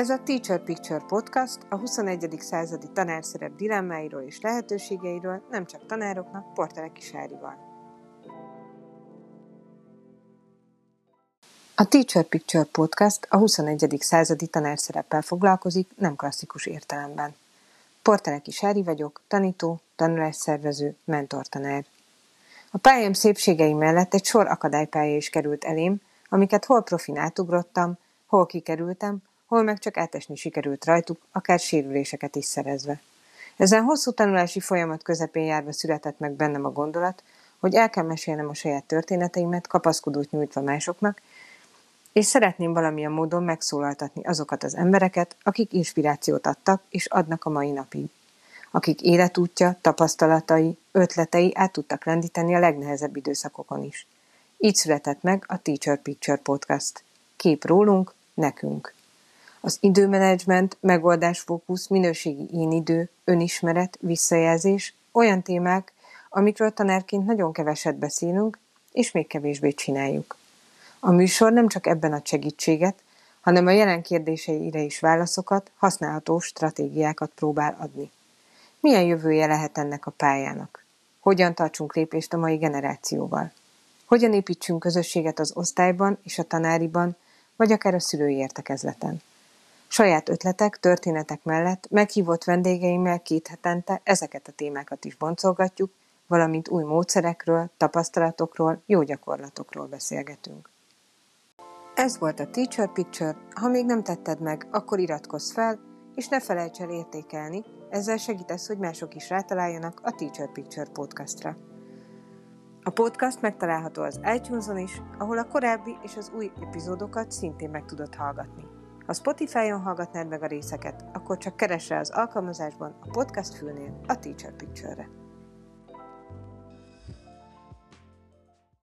Ez a Teacher Picture Podcast a 21. századi tanárszerep dilemmáiról és lehetőségeiről nem csak tanároknak, Porteleki Sárival. A Teacher Picture Podcast a 21. századi tanárszereppel foglalkozik, nem klasszikus értelemben. Porteleki Sári vagyok, tanító, tanulásszervező, mentortanár. A pályám szépségei mellett egy sor akadálypálya is került elém, amiket hol profin átugrottam, hol kikerültem, hol meg csak átesni sikerült rajtuk, akár sérüléseket is szerezve. Ezen hosszú tanulási folyamat közepén járva született meg bennem a gondolat, hogy el kell mesélnem a saját történeteimet, kapaszkodót nyújtva másoknak, és szeretném valamilyen módon megszólaltatni azokat az embereket, akik inspirációt adtak és adnak a mai napig. Akik életútja, tapasztalatai, ötletei át tudtak lendíteni a legnehezebb időszakokon is. Így született meg a Teacher Picture Podcast. Kép rólunk, nekünk. Az időmenedzsment, megoldásfókusz, minőségi én idő, önismeret, visszajelzés olyan témák, amikről tanárként nagyon keveset beszélünk, és még kevésbé csináljuk. A műsor nem csak ebben ad segítséget, hanem a jelen kérdéseire is válaszokat, használható stratégiákat próbál adni. Milyen jövője lehet ennek a pályának? Hogyan tartsunk lépést a mai generációval? Hogyan építsünk közösséget az osztályban és a tanáriban, vagy akár a szülői értekezleten? Saját ötletek, történetek mellett meghívott vendégeimmel két hetente ezeket a témákat is boncolgatjuk, valamint új módszerekről, tapasztalatokról, jó gyakorlatokról beszélgetünk. Ez volt a Teacher Picture, ha még nem tetted meg, akkor iratkozz fel, és ne felejts el értékelni, ezzel segítesz, hogy mások is rátaláljanak a Teacher Picture podcastra. A podcast megtalálható az iTunes-on is, ahol a korábbi és az új epizódokat szintén meg tudod hallgatni. Ha Spotify-on hallgatnád meg a részeket, akkor csak keresre az alkalmazásban a podcast fülnél a Teacher Picture-re.